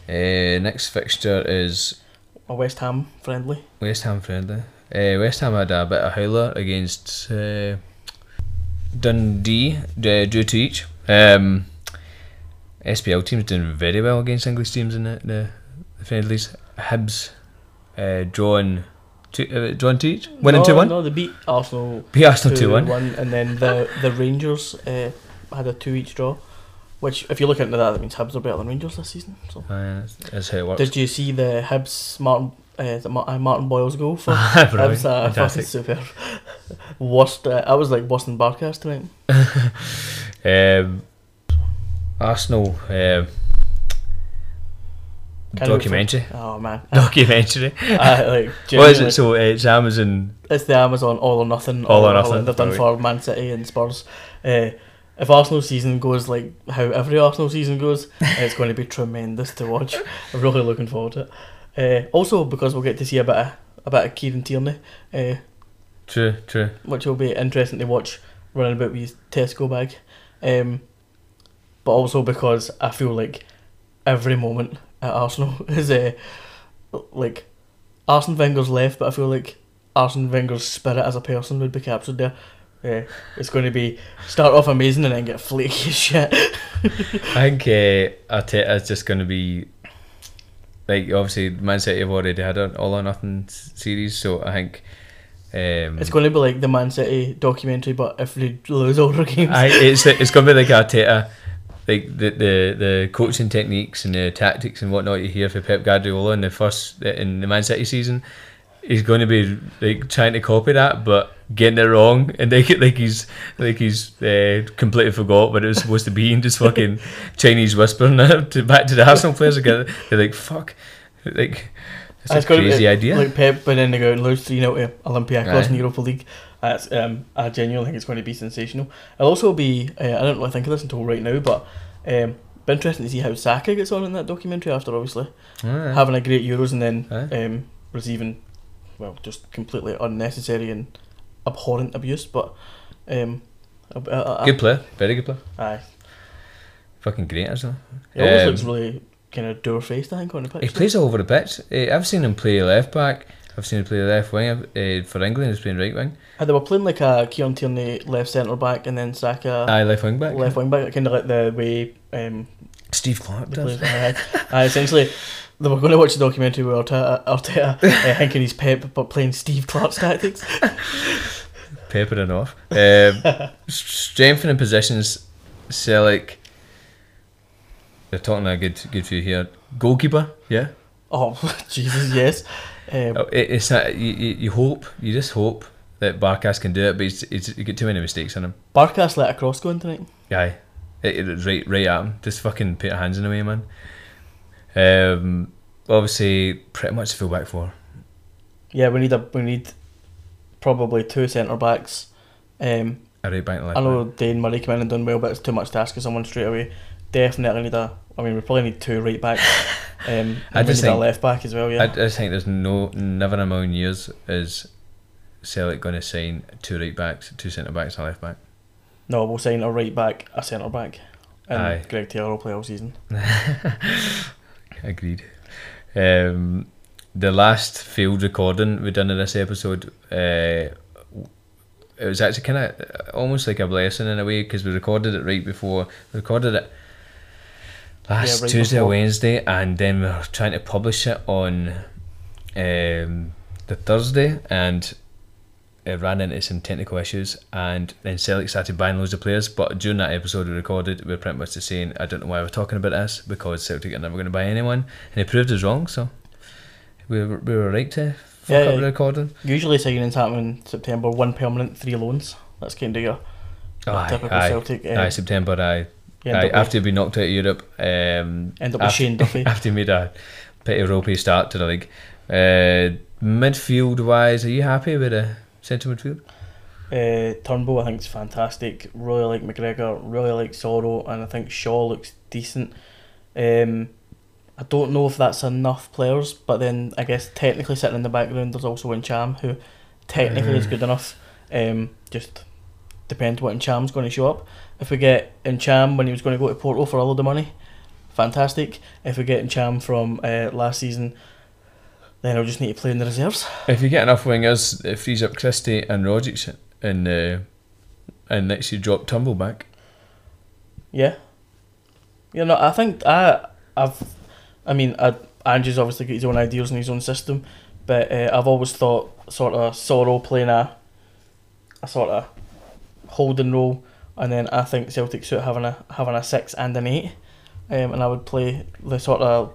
Uh, next fixture is A West Ham friendly. West Ham friendly. Uh, West Ham had a bit of howler against uh, Dundee uh, drew to each. Um, SPL teams doing very well against English teams in the, the, the friendlies. Hibs uh, drawing two, uh, drawing to each, winning no, two one. No, they beat Arsenal. Beat Arsenal two one. and then the the Rangers uh, had a two each draw. Which, if you look into that, that means Hibs are better than Rangers this season. So, that's, that's how it works. did you see the Hibs Martin uh, Ma- uh, Martin Boyle's goal for Brilliant. Hibs? Uh, fucking super. *laughs* Worst. Uh, I was like than Barcast tonight. *laughs* Um, Arsenal um, documentary. *laughs* Oh man. Documentary. I, like, What is it? So uh, it's Amazon. It's the Amazon All or Nothing. All or Nothing, They've done right. for Man City and Spurs. Uh, if Arsenal season goes like how every Arsenal season goes, it's going to be tremendous to watch. I'm really looking forward to it. Uh, also, because we'll get to see a bit of a bit of Kieran Tierney, uh, True, true. which will be interesting to watch running about with his Tesco bag. Um, but also because I feel like every moment at Arsenal *laughs* is uh, like Arsene Wenger's left, but I feel like Arsene Wenger's spirit as a person would be captured there. Uh, it's going to be start off amazing and then get flaky as shit. *laughs* I think uh, Arteta's just going to be like obviously Man City have already had an all or nothing series, so I think um, It's going to be like the Man City documentary, but if they lose all their games. I, it's it's going to be like Arteta, like the, the the coaching techniques and the tactics and whatnot you hear for Pep Guardiola in the first in the Man City season. He's going to be like trying to copy that, but getting it wrong, *laughs* and like like he's like he's uh, completely forgot what it was supposed to be, and just fucking *laughs* Chinese whispering it to back to the Arsenal players again. They're like, "Fuck," like it's a It's gonna be crazy idea. Like Pep, but then they go and lose 3 0 to Olympiacos Aye. in the Europa League. That's, um, I genuinely think it's going to be sensational. It'll also be, uh, I don't really think of this until right now, but um, be interesting to see how Saka gets on in that documentary after obviously Alright. having a great Euros and then Aye. um, receiving, well, just completely unnecessary and abhorrent abuse. But um, I, I, I, Good player, very good player, aye. fucking great as well. He always Um, looks really kind of door faced, I think, on the pitch. He plays all over the pitch. Eh, I've seen him play left back. I've seen him play left wing. Uh, for England, he's playing right wing. Uh, they were playing like a Kieran Tierney left centre back and then Saka. Aye, left wing back. left wing back, kind of like the way um, Steve Clarke does. uh, *laughs* essentially, they were going to watch the documentary where Arteta, Arteta *laughs* uh, he's Pep, but playing Steve Clarke's tactics. *laughs* Peppering off. Um, strengthening positions. Celtic. They're talking a good good few here. Goalkeeper, yeah. Oh, *laughs* Jesus, yes. Um, Oh, It, it's not, you, you, hope, you just hope that Barkas can do it, but he's, he's, you get too many mistakes in him. Barkas let a cross go in tonight. Aye. It, it, was right, right at him. Just fucking put your hands in the way, man. Um, obviously, pretty much full back four. Yeah, we need a we need probably two centre backs. Um, A right back and left I know back. Dane Murray came in and done well, but it's too much to ask of someone straight away. Definitely need a. I mean, we probably need two right backs. *laughs* Um, I just need a think- left back as well. Yeah. I just think there's no, never in a million years is Celtic going to sign two right backs, two centre backs, and a left back. No, we'll sign a right back, a centre back, and Aye. Greg Taylor will play all season. *laughs* Agreed. Um, the last field recording we done in this episode, uh, it was actually kind of almost like a blessing in a way because we recorded it right before we recorded it last Yeah, right Tuesday or. Wednesday, and then we are trying to publish it on um, the Thursday, and it ran into some technical issues, and then Celtic started buying loads of players. But during that episode we recorded, we were pretty much just saying, I don't know why we're talking about this because Celtic are never going to buy anyone, and it proved us wrong. So we were, we were right to fuck Yeah, up the recording. Usually signings happen in September. One permanent, three loans. That's kind of your Aye, typical aye, Celtic. Uh, aye, September. Aye, aye. with- After being knocked out of Europe, um, End up with after, Shane Duffy. *laughs* after he made a pretty ropey start to the league. Uh, midfield wise, are you happy with the centre midfield? Uh, Turnbull, I think is fantastic. Really like McGregor. Really like Soro, and I think Shaw looks decent. Um, I don't know if that's enough players, but then I guess technically sitting in the background, there's also Ntcham who technically is good enough. Um, just depends what Ntcham's going to show up. If we get Ntcham when he was going to go to Porto for a load of money, fantastic. If we get Ntcham from uh, last season, then I'll just need to play in the reserves. If you get enough wingers, it frees up Christie and Rogic in the and next you drop Turnbull back. Yeah. You know, I think I, I've, I mean, I, Ange's obviously got his own ideas and his own system, but uh, I've always thought sort of Soro playing a, a sort of holding role, and then I think Celtic suit having a having a six and an eight, um, and I would play the sort of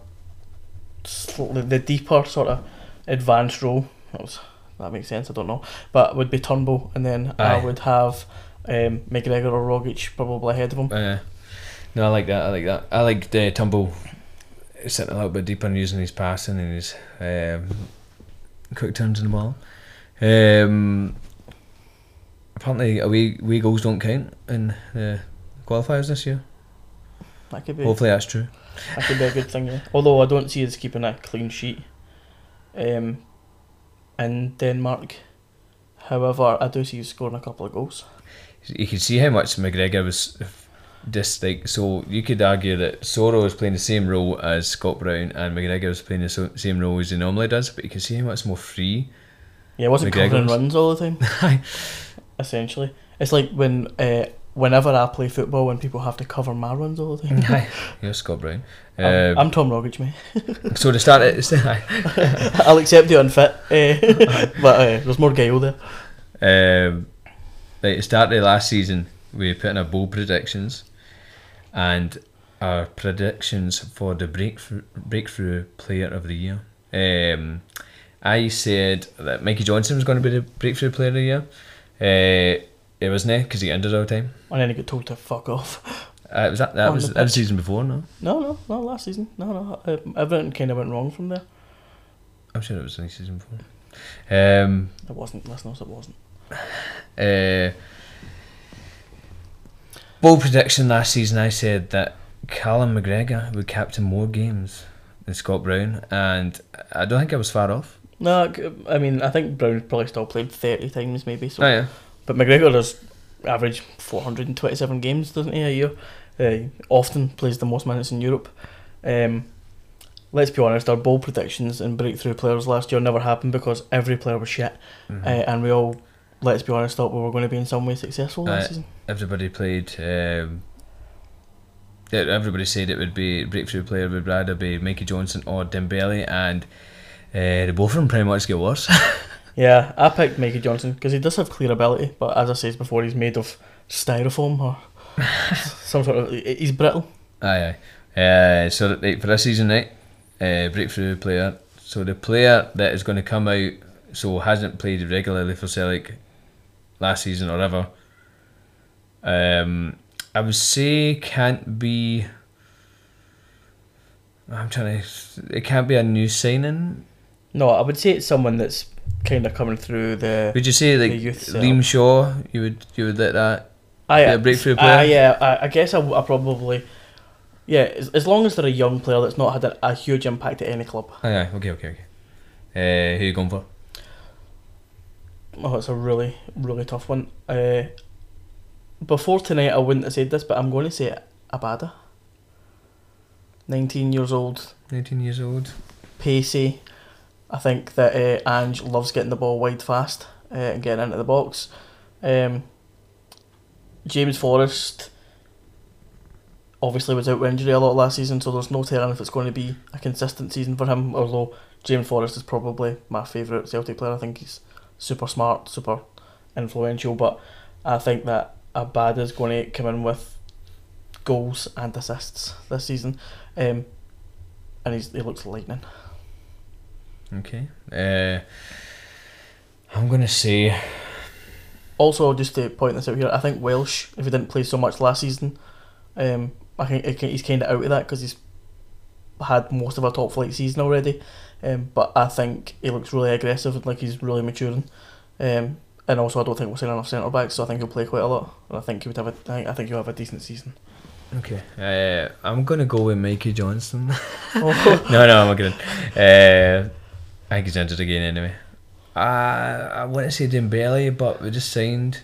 the deeper sort of advanced role. That was that makes sense. I don't know, but it would be Turnbull, and then I would have um, McGregor or Rogic probably ahead of him. Uh, no, I like that. I like that. I like the Turnbull sitting a little bit deeper and using his passing and his um, quick turns in the ball. Um, apparently, away, away goals don't count in the qualifiers this year. That could be Hopefully, that's true. That could be a good thing. Yeah. Although I don't see us keeping a clean sheet. Um, in Denmark. However, I do see you scoring a couple of goals. You can see how much McGregor was just like so. You could argue that Soro is playing the same role as Scott Brown, and McGregor is playing the so, same role as he normally does. But you can see how much more free. Yeah, wasn't covering McGregor's. runs all the time. *laughs* essentially, it's like when uh, whenever I play football, when people have to cover my runs all the time. Hi, *laughs* you're Scott Brown. I'm, Um, I'm Tom Rogic, mate. *laughs* so to start it, *laughs* I'll accept the unfit, uh, but uh, there's more guile there. um, like the start the last season, we put in our bold predictions, and our predictions for the breakthrough breakthrough player of the year. Um, I said that Mikey Johnston was going to be the breakthrough player of the year. Uh, it wasn't because he ended all the time. And then he got told to fuck off. Uh, was that that On was the that was pitch. season before? No, No, no, no, last season. No, no. Uh, everything kind of went wrong from there. I'm sure it was the season before. Um, It wasn't, listeners, it wasn't. uh, bold prediction last season. I said that Callum McGregor would captain more games than Scott Brown, and I don't think I was far off. No, c- I mean, I think Brown probably still played 30 times maybe. So. Oh yeah, But McGregor does average 427 games, doesn't he, a year? Uh, often plays the most minutes in Europe. Um, let's be honest, our bold predictions and breakthrough players last year never happened because every player was shit. Mhm. Uh, and we all, let's be honest, thought we were going to be in some way successful last Uh, season. everybody played. Um, yeah, everybody said it would be breakthrough player would rather be Mikey Johnston or Dembele, and uh, the both of them pretty much get worse. *laughs* Yeah, I picked Mikey Johnston because he does have clear ability, but as I said before, he's made of styrofoam or *laughs* some sort of. He's brittle. Aye, aye. Uh, so right, for this season, right, uh, breakthrough player. So the player that is going to come out, so hasn't played regularly for Celtic last season or ever. Um, I would say can't be. I'm trying to. It can't be a new signing. No, I would say it's someone that's kind of coming through the. Would you say like The youth setup. Liam Shaw? You would you would let that? I, Yeah, breakthrough uh, player. yeah, I, I guess I probably. Yeah, as, as long as they're a young player that's not had a, a huge impact at any club. Aye, aye. Okay, okay, okay. Uh, who you going for? Oh, it's a really, really tough one. Uh, before tonight, I wouldn't have said this, but I'm going to say Abada. 19 years old, Nineteen years old. pacey. I think that uh, Ange loves getting the ball wide fast uh, and getting into the box. Um, James Forrest obviously was out with injury a lot last season, so there's no telling if it's going to be a consistent season for him. Although James Forrest is probably my favourite Celtic player. I think he's super smart, super influential, but I think that Abad is going to come in with goals and assists this season. Um, and he's, he looks lightning. Okay. Uh, I'm gonna say Also, just to point this out here, I think Welsh, if he didn't play so much last season, um, I think he's kind of out of that because he's had most of a top flight season already. Um, but I think he looks really aggressive and like he's really maturing. Um, and also, I don't think we're seeing enough centre backs, so I think he'll play quite a lot. And I think he would have a, I think, I think he'll have a decent season. okay. Uh, I'm gonna go with Mikey Johnston. oh, *laughs* no, no, I'm kidding. Uh, I think he's injured again anyway. Uh, I want to say Dembele, but we just signed.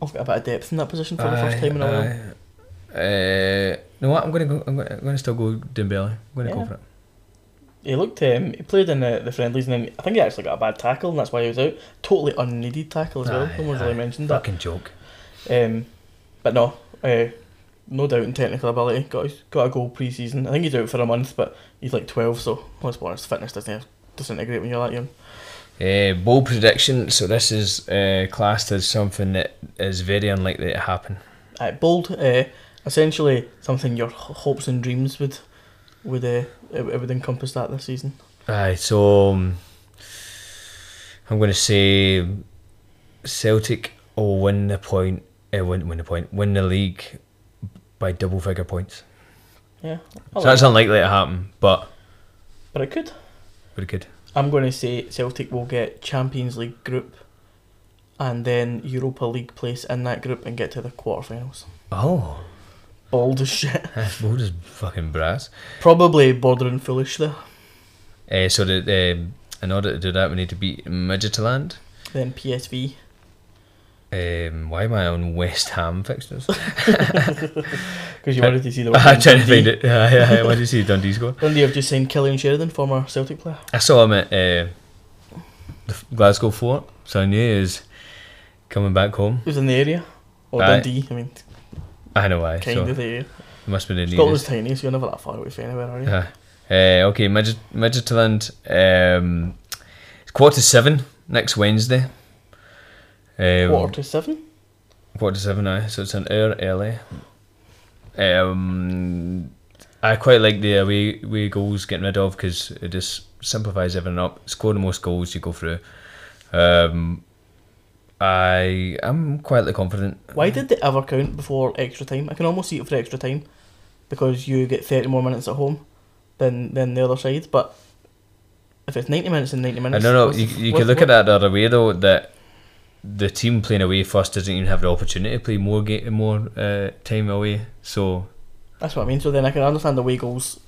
I've got a bit of depth in that position for the first time in a while. Uh, no, what? I'm gonna go. I'm gonna, I'm gonna still go Dembele. I'm gonna Yeah. go for it. he looked. Um, he played in the, the friendlies, and then I think he actually got a bad tackle, and that's why he was out. Totally unneeded tackle as well. Aye, no one's really mentioned that. Fucking joke. Um, but no, uh, no doubt in technical ability. Got his- got a goal pre-season. I think he's out for a month, but he's like twelve, so let's be honest, fitness doesn't disintegrate when you're that young. Uh, bold prediction. So this is uh, classed as something that is very unlikely to happen. Uh, bold, uh, essentially something your h- hopes and dreams would would uh, it, it would encompass that this season. Aye, so um, I'm going to say Celtic will win the point. Uh, win win the point. Win the league by double figure points. Yeah, I So like that's that. unlikely to happen, but but it could. pretty good. I'm going to say Celtic will get Champions League group, and then Europa League place in that group and get to the quarterfinals. Oh, Bold as shit. *laughs* that's bold as fucking brass. Probably bordering foolish there. Uh, so that um, in order to do that, we need to beat Midtjylland. Then PSV. Um, why am I on West Ham fixtures? *laughs* *laughs* Because you wanted to see the. I'm trying to find it. Yeah, yeah, yeah. Why did you see Dundee score? *laughs* Dundee have just signed Cillian Sheridan, former Celtic player. I saw him at uh, the Glasgow Fort, so I knew he was coming back home. He was in the area. Or Aye. Dundee, I mean, I know why. kind so of the area. it must be the Scotland's tiny, so you're never that far away from anywhere, are you? Uh, uh, okay, Midget, Midtjylland. Um, it's quarter to seven next Wednesday. Um, Quarter to seven? Quarter to seven now, so it's an hour early. Um, I quite like the away, away goals getting rid of because it just simplifies everything up. Score the most goals, you go through. Um, I am quietly confident. Why did they ever count before extra time? I can almost see it for extra time because you get 30 more minutes at home than, than the other side, but if it's 90 minutes and 90 minutes. I don't know. You, you what- could look what- at that the other way though. That the team playing away first doesn't even have the opportunity to play more ga- more uh, time away. So That's what I mean. So then I can understand the way goals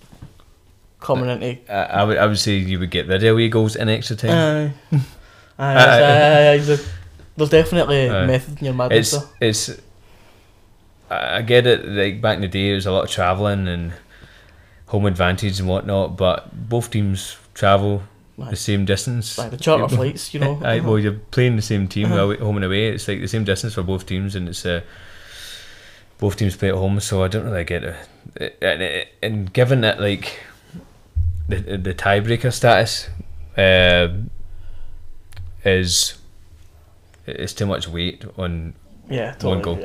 coming into. I, I would I would say you would get the away goals in extra time. Aye. *laughs* Aye, aye, aye, aye, There's definitely Aye. method in your madness. it's it's I I get it like back in the day it was a lot of travelling and home advantage and whatnot but both teams travel Aye. the same distance Aye, the charter flights, you know. *laughs* Aye, well you're playing the same team Uh-huh. home and away it's like the same distance for both teams and it's uh, both teams play at home so I don't really get it and, and given that like the, the tiebreaker status uh, is it's too much weight on yeah, one goal.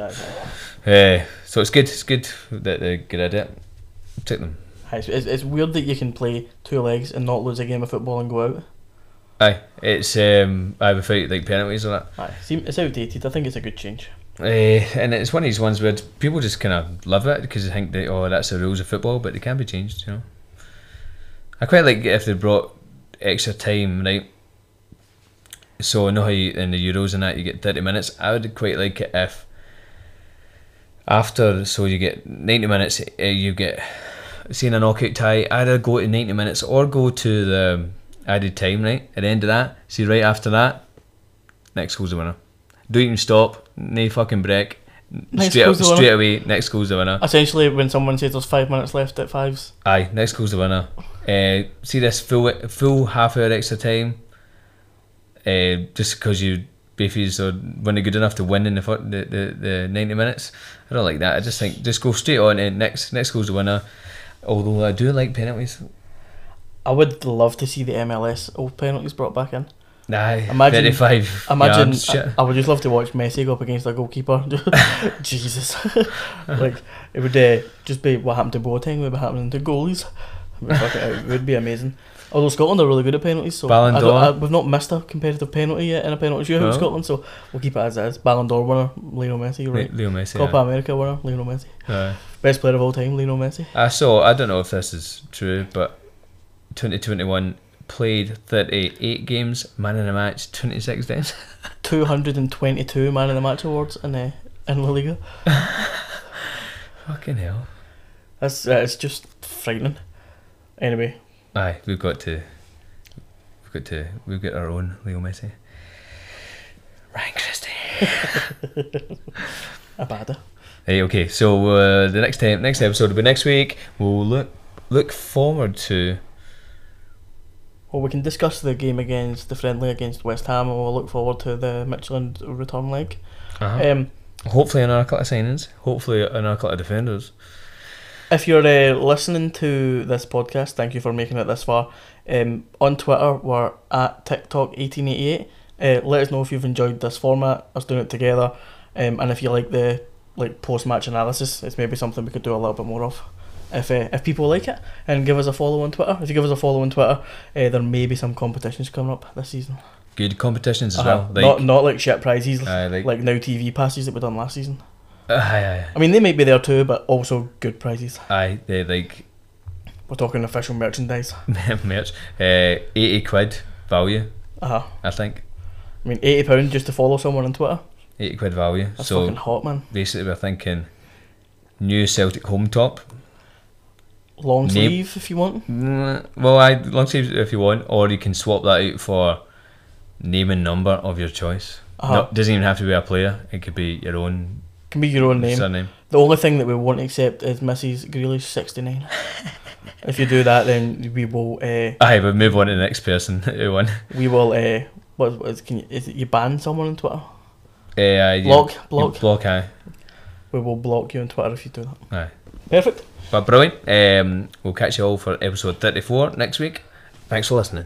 Uh, so it's good. It's good that they get at it. Take them. Aye, so it's, it's weird that you can play two legs and not lose a game of football and go out. Aye, it's um, I would fight like penalties or that. Aye, it's outdated. I think it's a good change. Uh, and it's one of these ones where people just kind of love it because they think that oh that's the rules of football, but they can be changed. You know. I quite like if they brought extra time, right? So I know how you, in the Euros and that you get thirty minutes. I would quite like it if after so you get ninety minutes, uh, you get seeing a knockout tie. Either go to ninety minutes or go to the added time. Right at the end of that, see right after that, next goal's the winner. Don't even stop, no fucking break. Next straight winner. straight away, next goal's the winner. Essentially, when someone says there's five minutes left at fives, Aye, next goal's the winner. Uh, see this full full half hour extra time. Uh, just because you beefies are when they're good enough to win in the, the the the ninety minutes. I don't like that. I just think just go straight on and next next goal's the winner. Although I do like penalties. I would love to see the MLS old penalties brought back in. Aye, Imagine- thirty five. Imagine, yards. I, I would just love to watch Messi go up against a goalkeeper. *laughs* *laughs* Jesus, *laughs* like it would uh, just be what happened to Boateng what happened to goalies. It would, it would be amazing. Although Scotland are really good at penalties, so I. I- we've not missed a competitive penalty yet in a penalty shootout No. in Scotland, so we'll keep it as is. Ballon d'Or winner Lionel Messi, right? Leo Messi. Copa aye. America winner Lionel Messi. Best player of all time Lionel Messi. I saw. I don't know if this is true, but 2021 played 38 games, man in a match 26 times. *laughs* Two hundred and twenty-two man of the match awards in uh, in La Liga. *laughs* Fucking hell. That's uh, it's just frightening. Anyway, Aye, we've got to. We've got to. We've got our own Leo Messi. Ryan Christie. *laughs* Abada. Hey, okay. So uh, the next time, next episode will be next week. We'll look look forward to Well, we can discuss the game against the friendly against West Ham, and we'll look forward to the Michelin return leg. Uh-huh. Um, Hopefully another couple of signings. Hopefully another couple of defenders. if you're uh, listening to this podcast, thank you for making it this far. Um, on Twitter, we're at TikTok1888. Uh, let us know if you've enjoyed this format, us doing it together, um, and if you like the like post match analysis, it's maybe something we could do a little bit more of. If uh, if people like it, and give us a follow on Twitter. If you give us a follow on Twitter, uh, there may be some competitions coming up this season. Good competitions as Uh-huh. well. Like, not not like shit prizes, like- like now TV passes that we done last season. aye, aye, I mean, they might be there too, but also good prizes. aye. They like We're talking official merchandise. *laughs* merch. Uh, eighty quid value, Uh huh. I think. I mean, eighty pound just to follow someone on Twitter. Eighty quid value. That's so fucking hot, man. basically, we're thinking new Celtic home top. Long sleeve if you want. Mm, Well, I long sleeve if you want, or you can swap that out for name and number of your choice. Uh-huh. No, doesn't even have to be a player. It could be your own Can be your own name. surname. The only thing that we won't accept is Mrs. Grealish sixty nine. *laughs* if you do that, then we will. Uh, Aye, but move on to the next person *laughs* who won. we will. Uh, what, what is, can you, is it you ban someone on Twitter? Uh, you- Block, you block. block. Aye, We will block you on Twitter if you do that. aye. Perfect. But brilliant. Um, we'll catch you all for episode thirty-four next week. Thanks for listening.